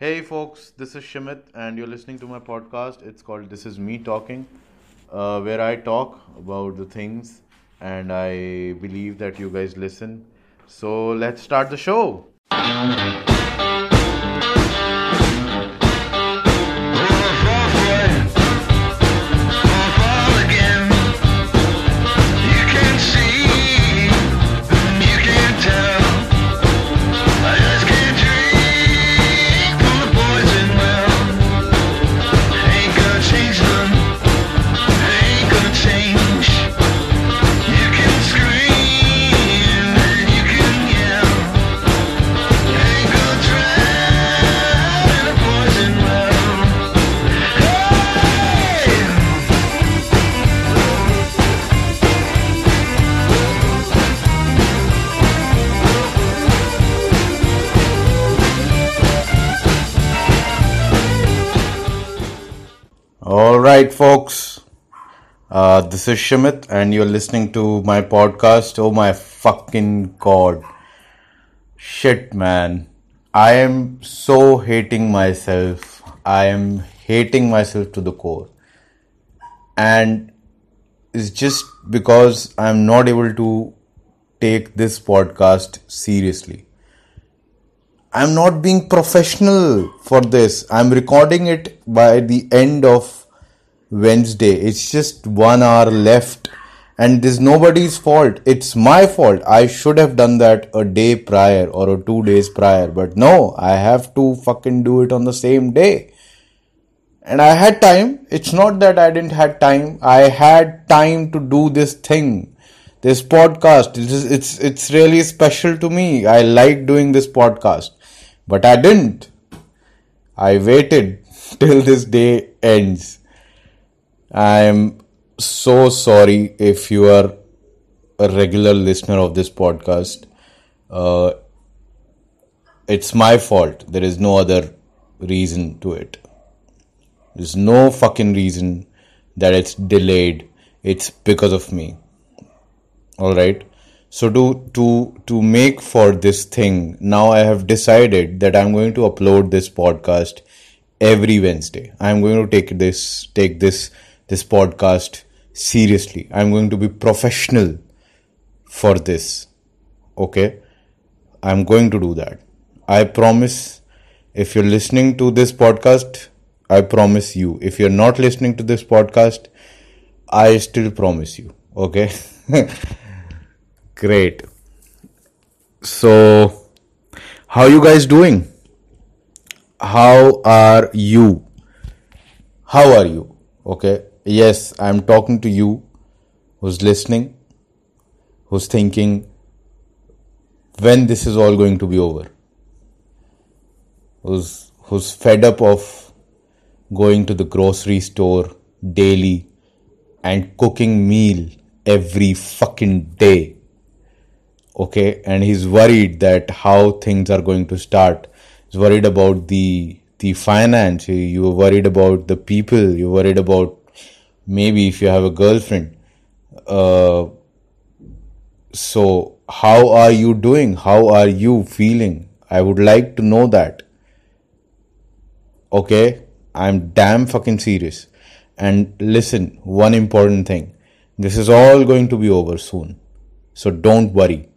Hey folks, this is Shimit, and you're listening to my podcast. It's called This Is Me Talking, uh, where I talk about the things and I believe that you guys listen. So let's start the show. Uh, this is Shimit, and you're listening to my podcast. Oh my fucking god. Shit, man. I am so hating myself. I am hating myself to the core. And it's just because I'm not able to take this podcast seriously. I'm not being professional for this. I'm recording it by the end of Wednesday. It's just one hour left, and there's nobody's fault. It's my fault. I should have done that a day prior or a two days prior, but no, I have to fucking do it on the same day. And I had time. It's not that I didn't have time. I had time to do this thing this podcast it's, it's it's really special to me i like doing this podcast but i didn't i waited till this day ends i am so sorry if you are a regular listener of this podcast. Uh, it's my fault. There is no other reason to it. There's no fucking reason that it's delayed. It's because of me. All right so to to to make for this thing now i have decided that i'm going to upload this podcast every wednesday. I'm going to take this take this this podcast seriously i'm going to be professional for this okay i'm going to do that i promise if you're listening to this podcast i promise you if you're not listening to this podcast i still promise you okay Great. So, how you guys doing? How are you? How are you? Okay. Yes, I'm talking to you who's listening, who's thinking when this is all going to be over. Who's who's fed up of going to the grocery store daily and cooking meal every fucking day okay? And he's worried that how things are going to start. He's worried about the the finance. You're worried about the people. You're worried about maybe if you have a girlfriend uh, so how are you doing how are you feeling i would like to know that okay i'm damn fucking serious and listen one important thing this is all going to be over soon. So don't worry.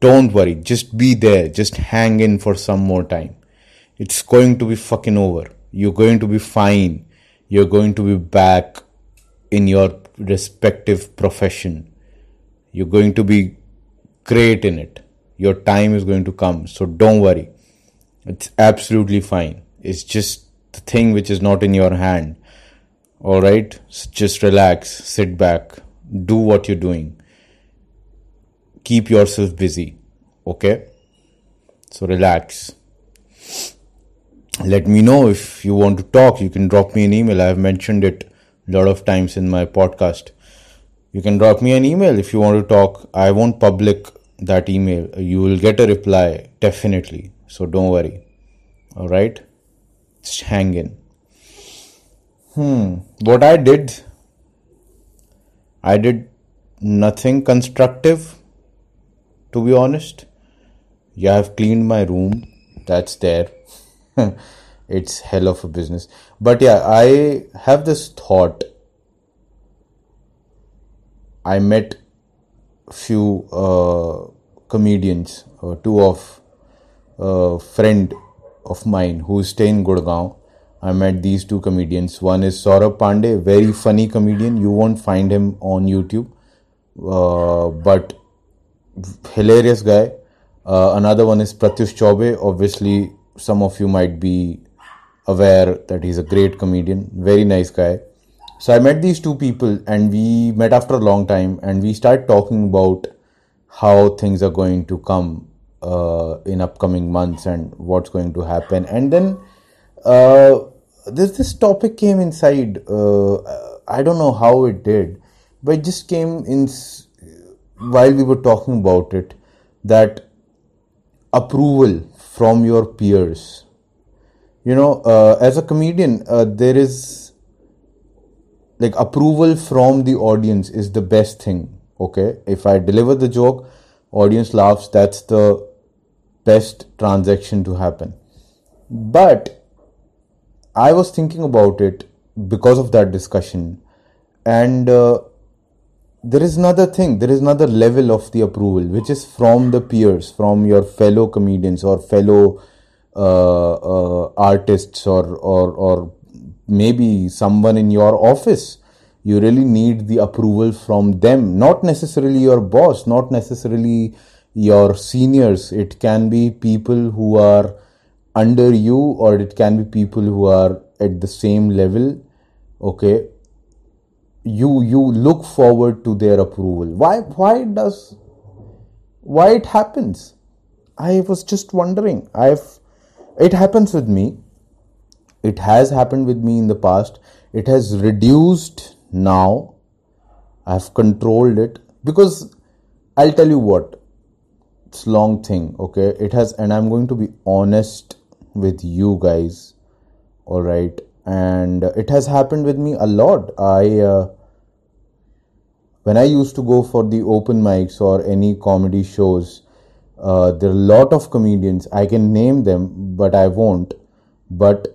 Don't worry. Just be there. Just hang in for some more time. It's going to be fucking over. You're going to be fine. You're going to be back in your respective profession. You're going to be great in it. Your time is going to come. So don't worry. It's absolutely fine. It's just the thing which is not in your hand all right just relax sit back do what you're doing keep yourself busy okay so relax let me know if you want to talk you can drop me an email i've mentioned it lot of times in my podcast you can drop me an email if you want to talk i won't public that email you will get a reply definitely so don't worry all right just hang in Hmm. What I did, I did nothing constructive, to be honest. Yeah, I've cleaned my room. That's there. it's hell of a business. But yeah, I have this thought. I met few uh, comedians, uh, two of a friend of mine who stay in Gurgaon. I met these two comedians. One is Saurabh Pandey, very funny comedian. You won't find him on YouTube, uh, but hilarious guy. Uh, another one is Pratyush Chaubey. Obviously, some of you might be aware that he's a great comedian, very nice guy. So I met these two people, and we met after a long time, and we started talking about how things are going to come uh, in upcoming months and what's going to happen. And then uh, this this topic came inside. Uh, I don't know how it did, but it just came in while we were talking about it that approval from your peers. You know, uh, as a comedian, uh, there is like approval from the audience is the best thing. Okay, if I deliver the joke, audience laughs. That's the best transaction to happen. But I was thinking about it because of that discussion, and uh, there is another thing, there is another level of the approval, which is from the peers, from your fellow comedians or fellow Uh, uh, artists, or, or or maybe someone in your office. You really need the approval from them, not necessarily your boss, not necessarily your seniors. It can be people who are under you, or it can be people who are at the same level. Okay, you you look forward to their approval. Why why does why it happens? I was just wondering. I've it happens with me. It has happened with me in the past. It has reduced now. I've controlled it because I'll tell you what it's long thing okay it has and i'm going to be honest with you guys all right and it has happened with me a lot i uh, when i used to go for the open mics or any comedy shows uh, there are a lot of comedians i can name them but i won't but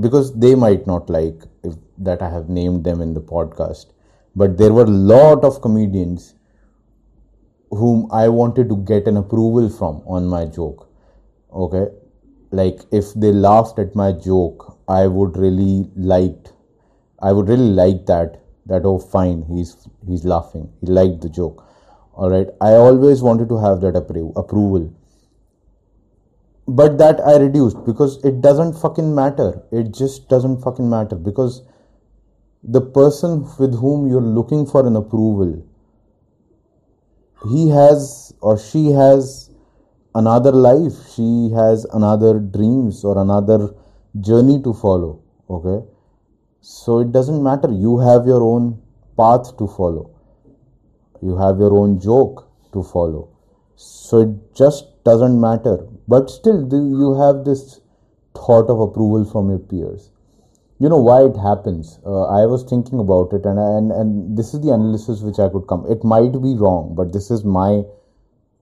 because they might not like if that i have named them in the podcast but there were a lot of comedians whom I wanted to get an approval from on my joke. Okay, like if they laughed at my joke, I would really liked, I would really like that. That oh fine, he's he's laughing. He liked the joke. All right, I always wanted to have that appro- approval. But that I reduced because it doesn't fucking matter. It just doesn't fucking matter because the person with whom you're looking for an approval he has or she has another life. She has another dreams or another journey to follow okay? So it doesn't matter. You have your own path to follow you have your own joke to follow. So it just doesn't matter. But still you have this thought of approval from your peers. You know why it happens? Uh, i was thinking about it and, and and this is the analysis which i could come. It might be wrong but this is my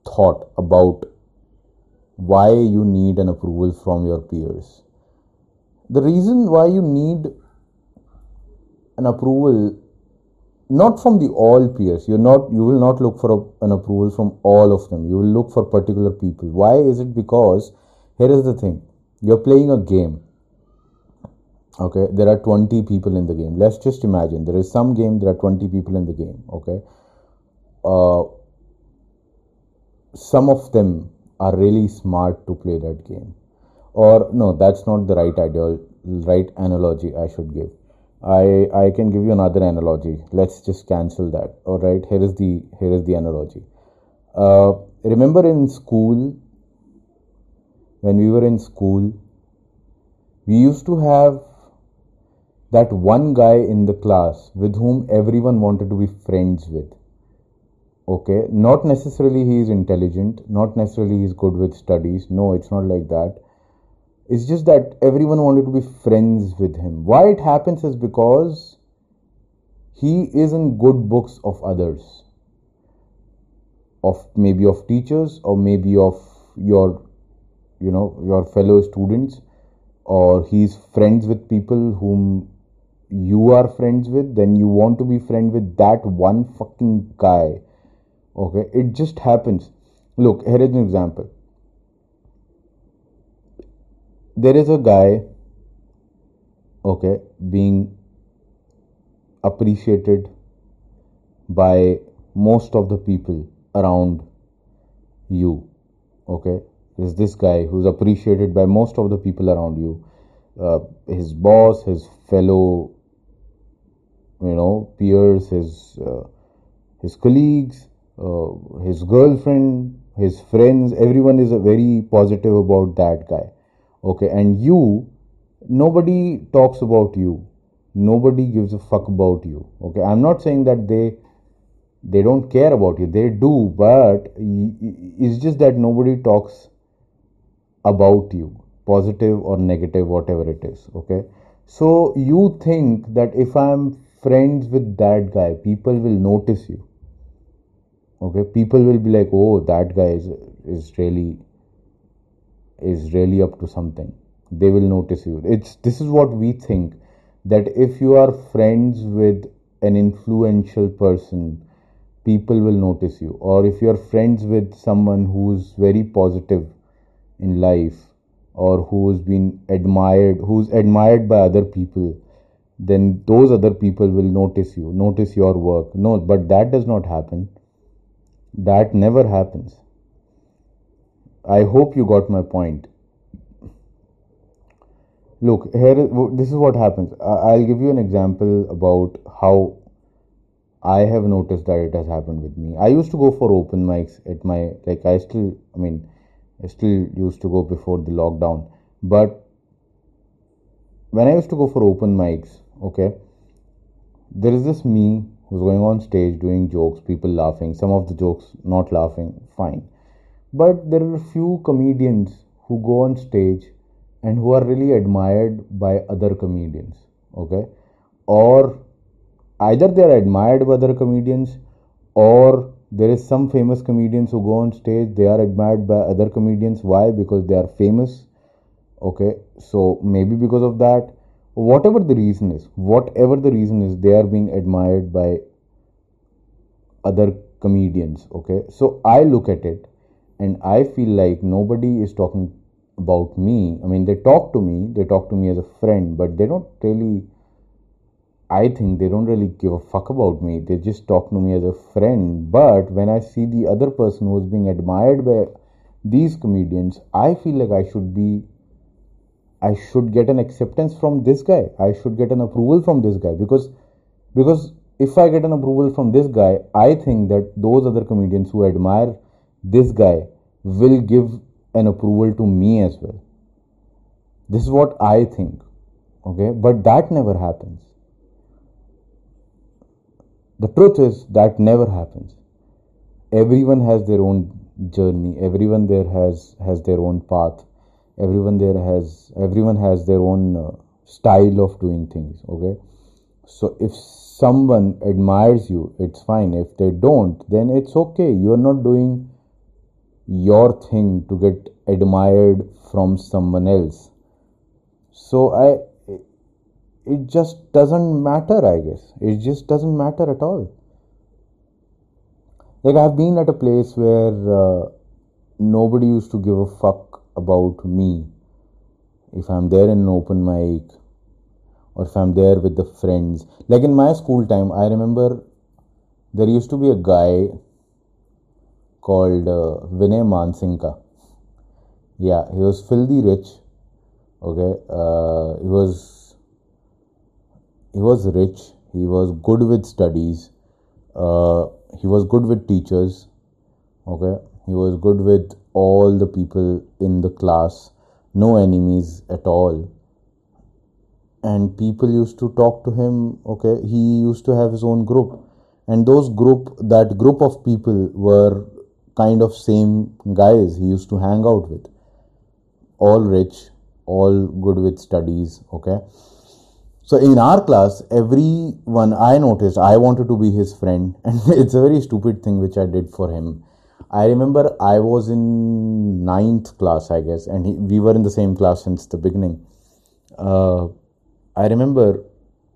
thought about why you need an approval from your peers. The reason why you need an approval not from the all peers. You're not you will not look for a, an approval from all of them. You will look for particular people. Why is it? Because here is the thing. You're playing a game. Okay? There are 20 people in the game. Let's just imagine there is some game there are 20 people in the game. Okay? Uh, some of them are really smart to play that game. Or no that's not the right ideal right analogy i should give i i can give you another analogy. Let's just cancel that. All right here is the here is the analogy. Uh, remember in school when we were in school we used to have that one guy in the class with whom everyone wanted to be friends with. Okay not necessarily he is intelligent not necessarily he is good with studies. No it's not like that it's just that everyone wanted to be friends with him why it happens is because he is in good books of others of maybe of teachers or maybe of your you know your fellow students or he's friends with people whom you are friends with, then you want to be friend with that one fucking guy. Okay, it just happens. Look, here is an example. There is a guy, okay, being appreciated by most of the people around you. Okay, there's this guy who's appreciated by most of the people around you. Uh, his boss, his fellow you know peers his uh, his colleagues uh, his girlfriend his friends everyone is very positive about that guy okay and you nobody talks about you. Nobody gives a fuck about you. Okay i'm not saying that they they don't care about you. They do but it's just that nobody talks about you positive or negative whatever it is. Okay so you think that if i'm friends with that guy, people will notice you. Okay, people will be like, oh, that guy is is really is really up to something. They will notice you. It's this is what we think that if you are friends with an influential person, people will notice you. Or if you're friends with someone who's very positive in life or who's been admired, who's admired by other people, then those other people will notice you, notice your work. No, but that does not happen. That never happens. I hope you got my point. Look, here this is what happens. I'll give you an example about how I have noticed that it has happened with me. I used to go for open mics at my like I still I mean I still used to go before the lockdown, but when I used to go for open mics, okay there is this me who's going on stage doing jokes people laughing some of the jokes not laughing fine but there are few comedians who go on stage and who are really admired by other comedians okay? Or either they are admired by other comedians or there is some famous comedians who go on stage they are admired by other comedians. Why? Because they are famous okay? So maybe because of that. Whatever the reason is, whatever the reason is, they are being admired by other comedians. Okay, so I look at it and I feel like nobody is talking about me. I mean, they talk to me, they talk to me as a friend, but they don't really. I think they don't really give a fuck about me. They just talk to me as a friend. But when I see the other person who's being admired by these comedians, I feel like I should be I should get an acceptance from this guy. I should get an approval from this guy because because if I get an approval from this guy, I think that those other comedians who admire this guy will give an approval to me as well. This is what I think. Okay, but that never happens. The truth is that never happens. Everyone has their own journey. Everyone there has has their own path everyone there has everyone has their own uh, style of doing things okay so if someone admires you it's fine if they don't then it's okay you are not doing your thing to get admired from someone else. So i it just doesn't matter i guess. It just doesn't matter at all. Like i've been at a place where uh, nobody used to give a fuck about me. If I'm there in an open mic or if I'm there with the friends. Like in my school time, I remember there used to be a guy called uh, Vinay Mansinghka. Yeah, he was filthy rich. Okay, uh, he was he was rich. He was good with studies. Uh, he was good with teachers. Okay, he was good with all the people in the class, no enemies at all. And people used to talk to him, okay, he used to have his own group. And those group, that group of people were kind of same guys he used to hang out with. All rich, all good with studies, okay. So in our class, everyone I noticed, I wanted to be his friend, and it's a very stupid thing which I did for him I remember I was in ninth class, I guess, and he, we were in the same class since the beginning. uh, I remember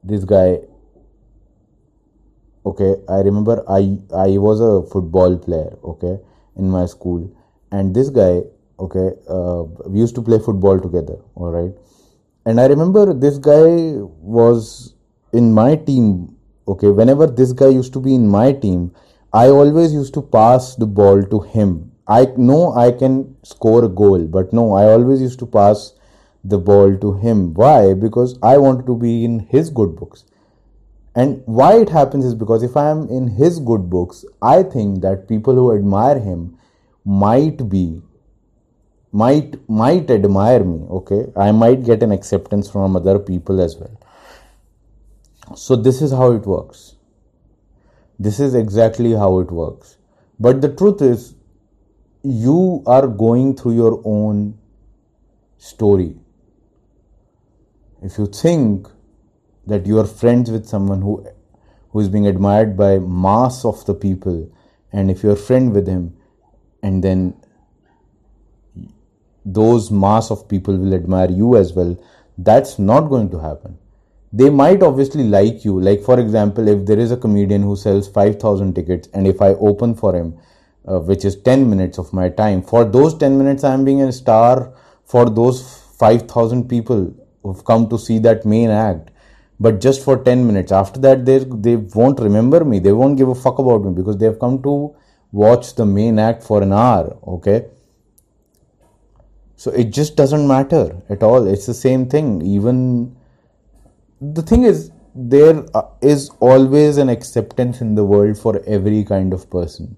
this guy. Okay, I remember I I was a football player. Okay, in my school, and this guy. Okay, uh, we used to play football together. All right, and I remember this guy was in my team. Okay, whenever this guy used to be in my team, I always used to pass the ball to him. I know I can score a goal, but no, I always used to pass the ball to him. Why? Because I wanted to be in his good books. And why it happens is because if I am in his good books, I think that people who admire him might be might might admire me okay? I might get an acceptance from other people as well. So this is how it works. This is exactly how it works. But the truth is you are going through your own story. If you think that you are friends with someone who who is being admired by mass of the people. And if you're friend with him and then those mass of people will admire you as well that's not going to happen. They might obviously like you. Like for example if there is a comedian who sells 5000 tickets and if i open for him uh, which is 10 minutes of my time for those 10 minutes i am being a star for those 5000 people who've come to see that main act but just for 10 minutes. After that they they won't remember me. They won't give a fuck about me because they have come to watch the main act for an hour okay? So it just doesn't matter at all. It's the same thing. Even the thing is there uh, always an acceptance in the world for every kind of person.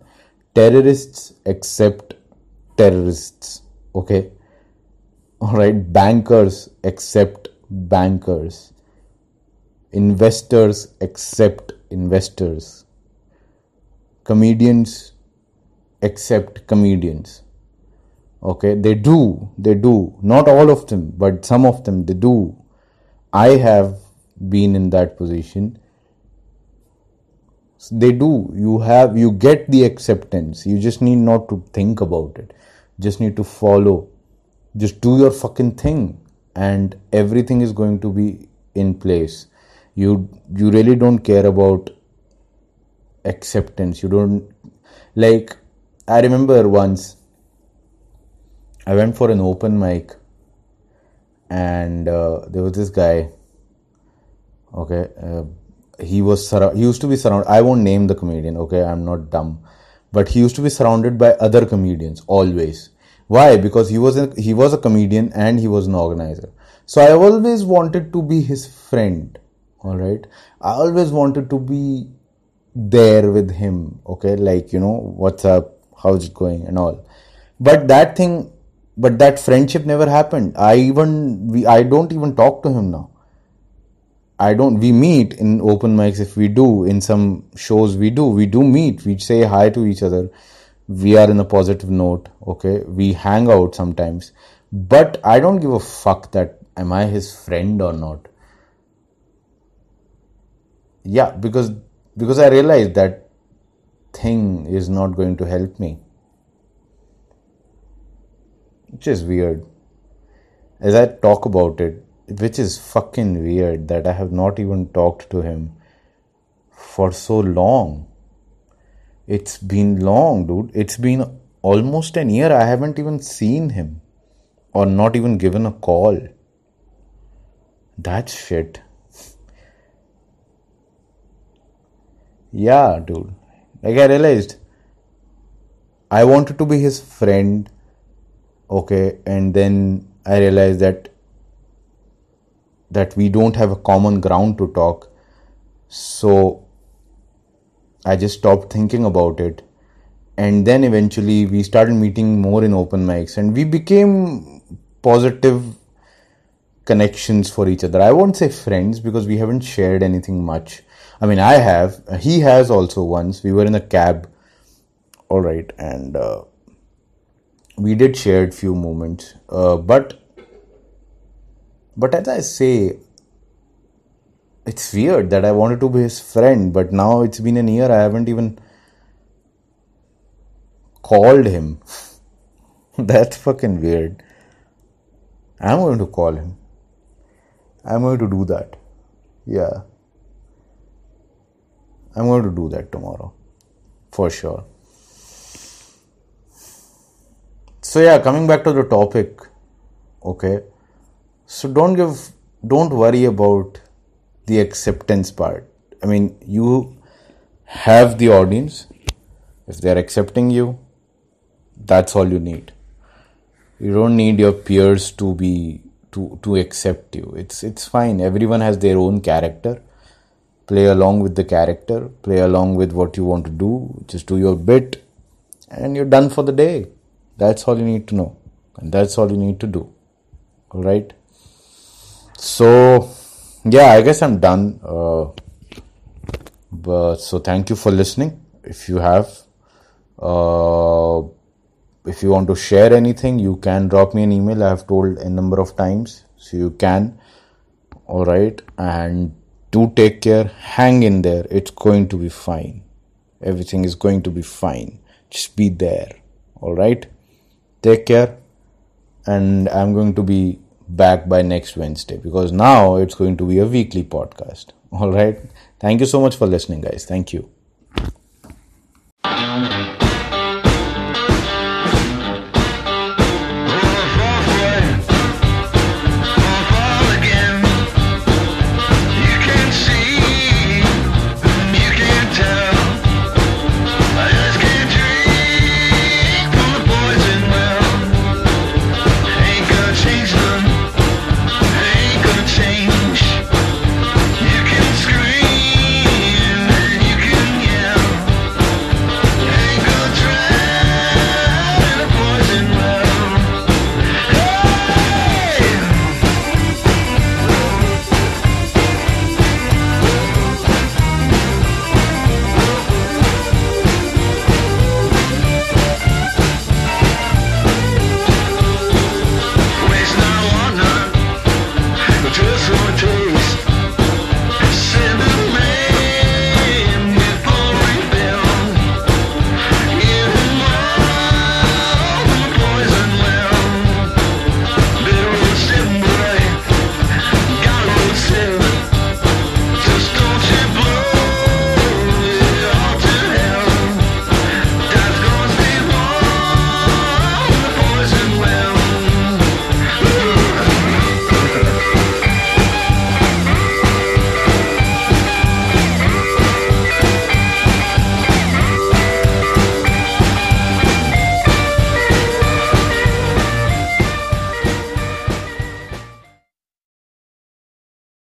Terrorists accept terrorists okay? All right bankers accept bankers investors accept investors. Comedians accept comedians. Okay they do they do. Not all of them but some of them they do. I have been in that position. They do. You have you get the acceptance. You just need not to think about it. Just need to follow. Just do your fucking thing and everything is going to be in place you you really don't care about acceptance. You don't like i remember once i went for an open mic and uh, there was this guy okay uh, he was he used to be surrounded i won't name the comedian okay i'm not dumb but he used to be surrounded by other comedians always. Why? Because he was a, he was a comedian and he was an organizer. So i always wanted to be his friend all right i always wanted to be there with him okay like you know what's up how's it going and all but that thing but that friendship never happened i even we i don't even talk to him now I don't. We meet in open mics if we do. In some shows we do. We do meet. We say hi to each other. We are in a positive note. Okay. We hang out sometimes, but I don't give a fuck that am I his friend or not. Yeah, because because I realized that thing is not going to help me, which is weird. As I talk about it, which is fucking weird that I have not even talked to him for so long. It's been long, dude. It's been almost an year. I haven't even seen him or not even given a call. That's shit. Yeah, dude. Like I realized I wanted to be his friend. Okay, and then I realized that that we don't have a common ground to talk. So I just stopped thinking about it. And then eventually we started meeting more in open mics and we became positive connections for each other. I won't say friends because we haven't shared anything much. I mean, I have. He has also once. We were in a cab. All right. And uh, we did shared few moments. Uh, but but as I say, it's weird that I wanted to be his friend, but now it's been a year, I haven't even called him. That's fucking weird. I'm going to call him. I'm going to do that. Yeah. I'm going to do that tomorrow. For sure. So, yeah, coming back to the topic. Okay. So, don't give, don't worry about the acceptance part. I mean, you have the audience. If they're accepting you, that's all you need. You don't need your peers to be to to accept you. It's it's fine. Everyone has their own character. Play along with the character. Play along with what you want to do. Just do your bit, and you're done for the day. That's all you need to know, and that's all you need to do. All right. So yeah, I guess I'm done. Uh, but so thank you for listening. If you have. Uh, if you want to share anything you can drop me an email i have told a number of times so you can all right and do take care. Hang in there. It's going to be fine. Everything is going to be fine. Just be there. All right? Take care. And i'm going to be back by next wednesday because now it's going to be a weekly podcast. All right? Thank you so much for listening guys. Thank you